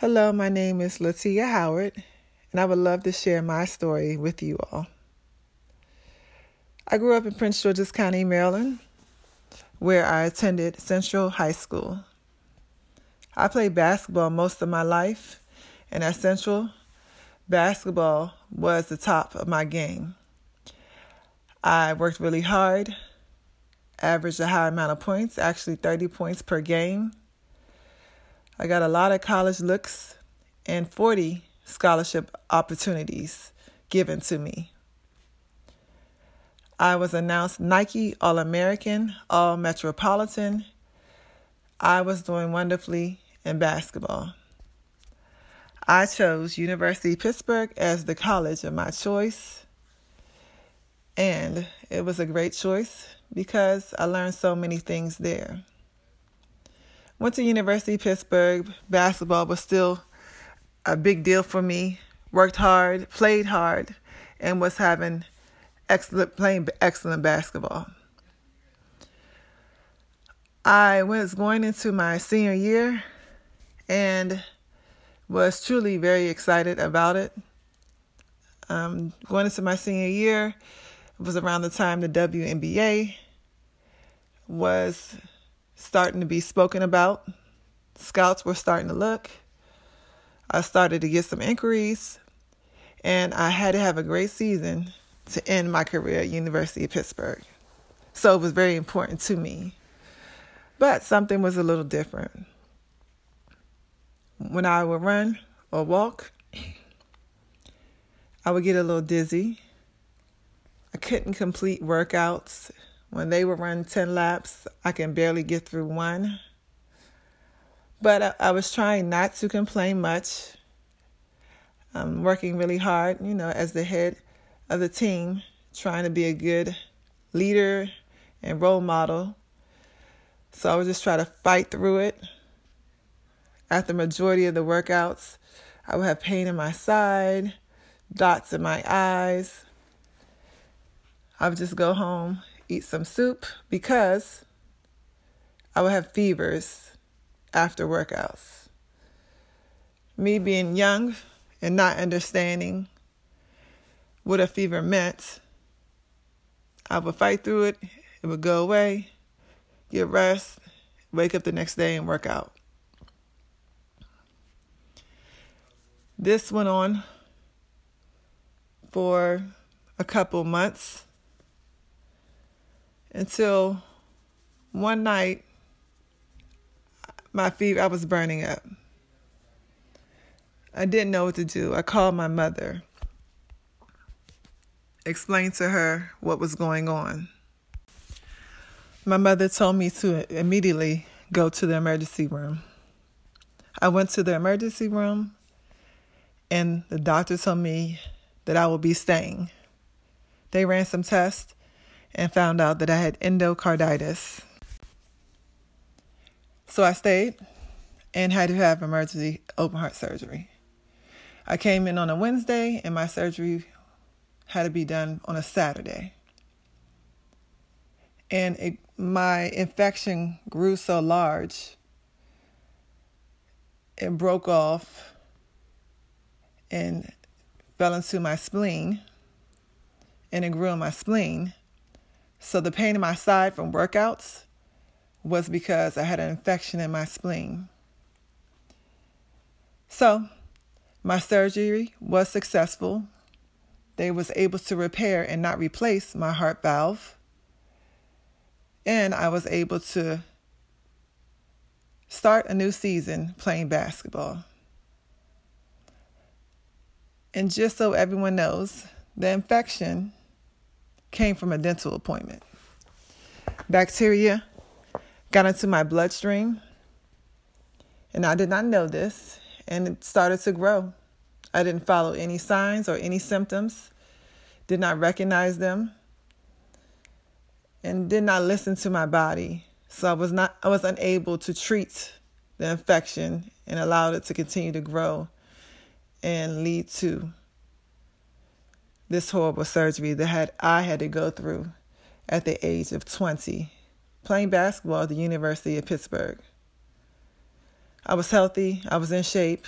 Hello, my name is Latia Howard, and I would love to share my story with you all. I grew up in Prince George's County, Maryland, where I attended Central High School. I played basketball most of my life, and at Central, basketball was the top of my game. I worked really hard, averaged a high amount of points, actually 30 points per game I got a lot of college looks and 40 scholarship opportunities given to me. I was announced Nike All American, All Metropolitan. I was doing wonderfully in basketball. I chose University of Pittsburgh as the college of my choice. And it was a great choice because I learned so many things there. Went to University of Pittsburgh. Basketball was still a big deal for me. Worked hard, played hard, and was having excellent playing excellent basketball. I was going into my senior year and was truly very excited about it. Um, going into my senior year it was around the time the WNBA was starting to be spoken about. Scouts were starting to look. I started to get some inquiries, and I had to have a great season to end my career at University of Pittsburgh. So it was very important to me. But something was a little different. When I would run or walk, I would get a little dizzy. I couldn't complete workouts when they would run 10 laps, I can barely get through one. But I, I was trying not to complain much. I'm working really hard, you know, as the head of the team, trying to be a good leader and role model. So I would just try to fight through it. After the majority of the workouts, I would have pain in my side, dots in my eyes. I would just go home eat some soup because I would have fevers after workouts. Me being young and not understanding what a fever meant, I would fight through it, it would go away, get rest, wake up the next day and work out. This went on for a couple months until one night my fever I was burning up. I didn't know what to do. I called my mother, explained to her what was going on. My mother told me to immediately go to the emergency room. I went to the emergency room and the doctor told me that I will be staying. They ran some tests and found out that I had endocarditis. So I stayed and had to have emergency open heart surgery. I came in on a Wednesday and my surgery had to be done on a Saturday. And it, my infection grew so large, it broke off and fell into my spleen, and it grew in my spleen. So the pain in my side from workouts was because I had an infection in my spleen. So my surgery was successful. They was able to repair and not replace my heart valve. And I was able to start a new season playing basketball. And just so everyone knows, the infection came from a dental appointment. Bacteria got into my bloodstream, and I did not know this, and it started to grow. I didn't follow any signs or any symptoms, did not recognize them, and did not listen to my body. So I was not I was unable to treat the infection and allowed it to continue to grow and lead to this horrible surgery that had I had to go through at the age of 20, playing basketball at the University of Pittsburgh. I was healthy, I was in shape,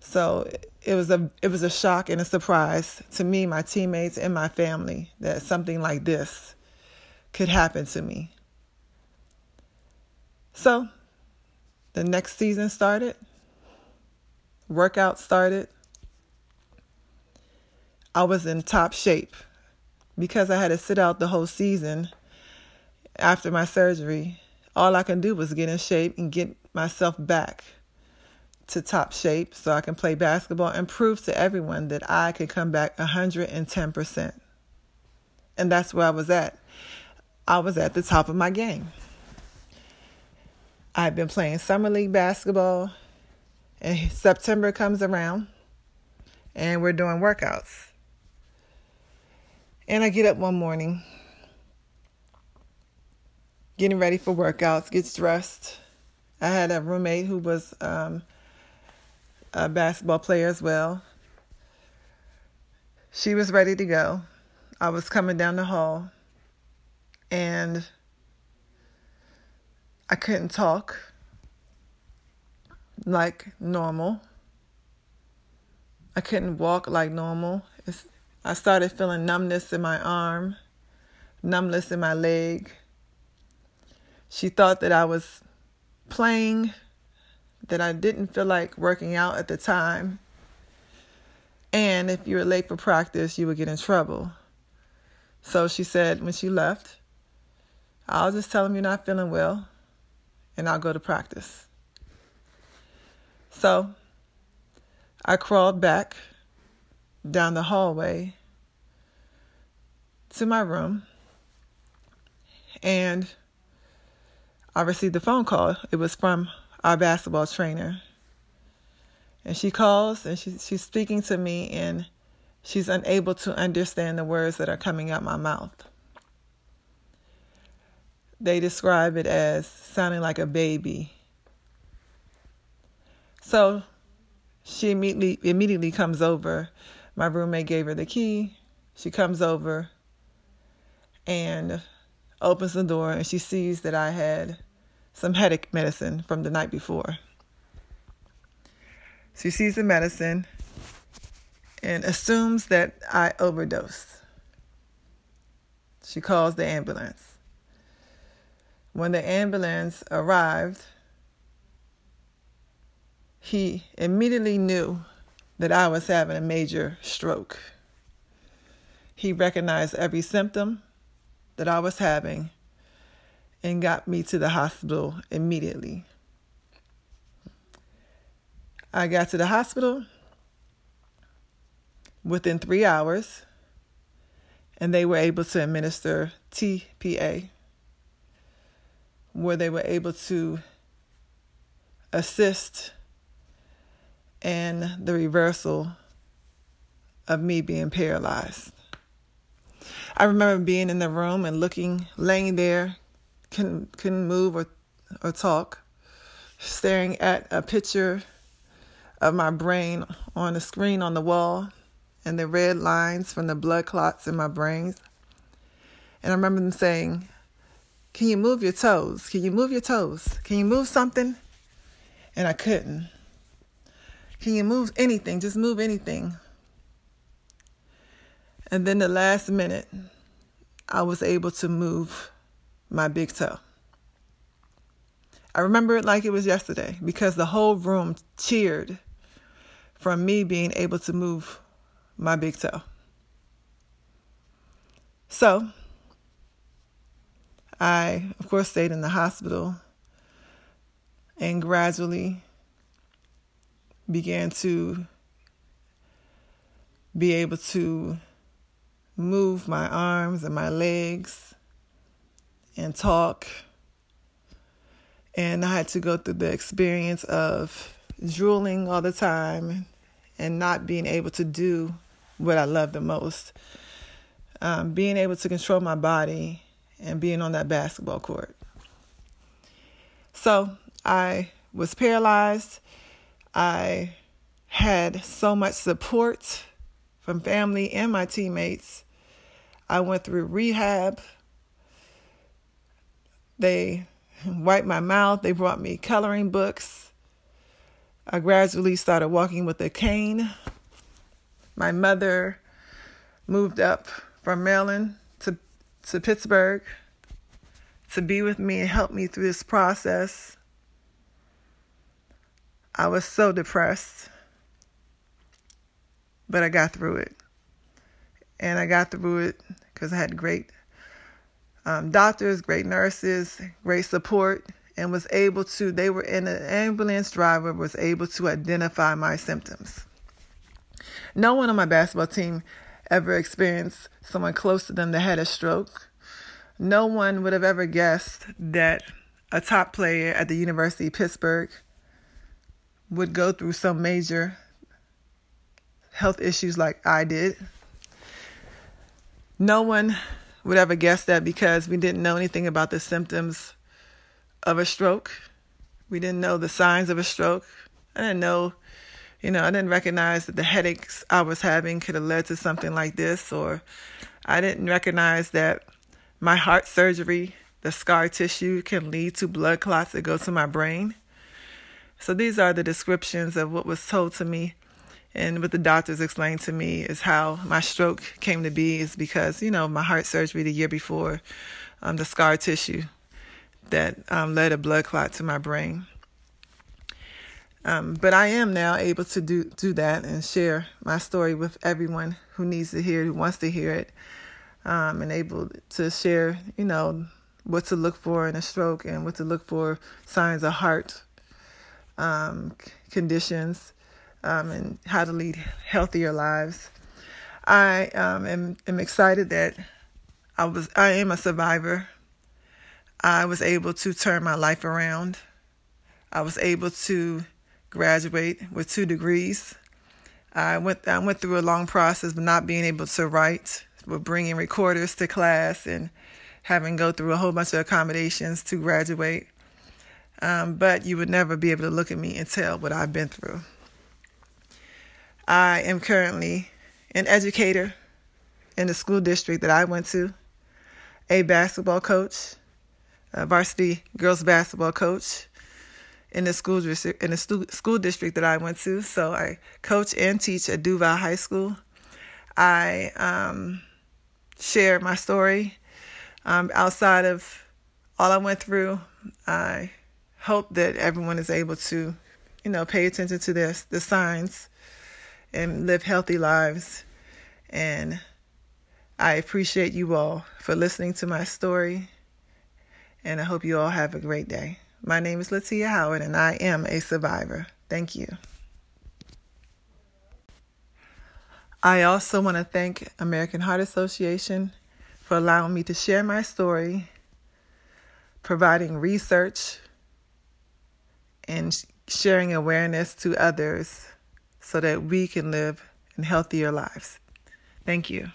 So it was a it was a shock and a surprise to me, my teammates, and my family that something like this could happen to me. So the next season started, workout started. I was in top shape because I had to sit out the whole season after my surgery. All I can do was get in shape and get myself back to top shape so I can play basketball and prove to everyone that I could come back 110%. And that's where I was at. I was at the top of my game. I've been playing summer league basketball, and September comes around, and we're doing workouts. And I get up one morning, getting ready for workouts, gets dressed. I had a roommate who was um, a basketball player as well. She was ready to go. I was coming down the hall and I couldn't talk like normal. I couldn't walk like normal. It's, I started feeling numbness in my arm, numbness in my leg. She thought that I was playing that I didn't feel like working out at the time. And if you were late for practice, you would get in trouble. So she said when she left, I'll just tell them you're not feeling well and I'll go to practice. So I crawled back down the hallway to my room and I received a phone call. It was from our basketball trainer. And she calls and she, she's speaking to me, and she's unable to understand the words that are coming out my mouth. They describe it as sounding like a baby. So she immediately immediately comes over. My roommate gave her the key. She comes over and opens the door and she sees that I had some headache medicine from the night before. She sees the medicine and assumes that I overdosed. She calls the ambulance. When the ambulance arrived, he immediately knew that I was having a major stroke. He recognized every symptom that I was having and got me to the hospital immediately. I got to the hospital within three hours, and they were able to administer TPA, where they were able to assist in the reversal of me being paralyzed. I remember being in the room and looking, laying there, couldn't couldn't move or or talk, staring at a picture of my brain on the screen on the wall and the red lines from the blood clots in my brains. And I remember them saying, Can you move your toes? Can you move your toes? Can you move something? And I couldn't. Can you move anything? Just move anything. And then the last minute, I was able to move my big toe. I remember it like it was yesterday because the whole room cheered from me being able to move my big toe. So, I, of course, stayed in the hospital and gradually began to be able to move my arms and my legs and talk. And I had to go through the experience of drooling all the time and not being able to do what I love the most. Um, being able to control my body and being on that basketball court. So I was paralyzed. I had so much support from family and my teammates. I went through rehab. They wiped my mouth. They brought me coloring books. I gradually started walking with a cane. My mother moved up from Maryland to, to Pittsburgh to be with me and help me through this process. I was so depressed, but I got through it. And I got through it because I had great um, doctors, great nurses, great support, and was able to, they were in an ambulance driver, was able to identify my symptoms. No one on my basketball team ever experienced someone close to them that had a stroke. No one would have ever guessed that a top player at the University of Pittsburgh would go through some major health issues like I did. No one would ever guess that because we didn't know anything about the symptoms of a stroke. We didn't know the signs of a stroke. I didn't know, you know, I didn't recognize that the headaches I was having could have led to something like this, or I didn't recognize that my heart surgery, the scar tissue, can lead to blood clots that go to my brain. So these are the descriptions of what was told to me and what the doctors explained to me is how my stroke came to be is because, you know, my heart surgery the year before, um, the scar tissue that um, led a blood clot to my brain. Um, but I am now able to do, do that and share my story with everyone who needs to hear it, who wants to hear it, um, and able to share, you know, what to look for in a stroke and what to look for signs of heart um, conditions um, and how to lead healthier lives. I um, am, am excited that I was I am a survivor. I was able to turn my life around. I was able to graduate with two degrees. I went I went through a long process of not being able to write, with bringing recorders to class and having go through a whole bunch of accommodations to graduate. Um, but you would never be able to look at me and tell what I've been through. I am currently an educator in the school district that I went to, a basketball coach, a varsity girls basketball coach in the school district in the school district that I went to. So I coach and teach at Duval High School. I um, share my story um, outside of all I went through. I hope that everyone is able to, you know, pay attention to this the signs and live healthy lives. And I appreciate you all for listening to my story. And I hope you all have a great day. My name is Latia Howard, and I am a survivor. Thank you. I also want to thank American Heart Association for allowing me to share my story, providing research, and sharing awareness to others so that we can live in healthier lives. Thank you.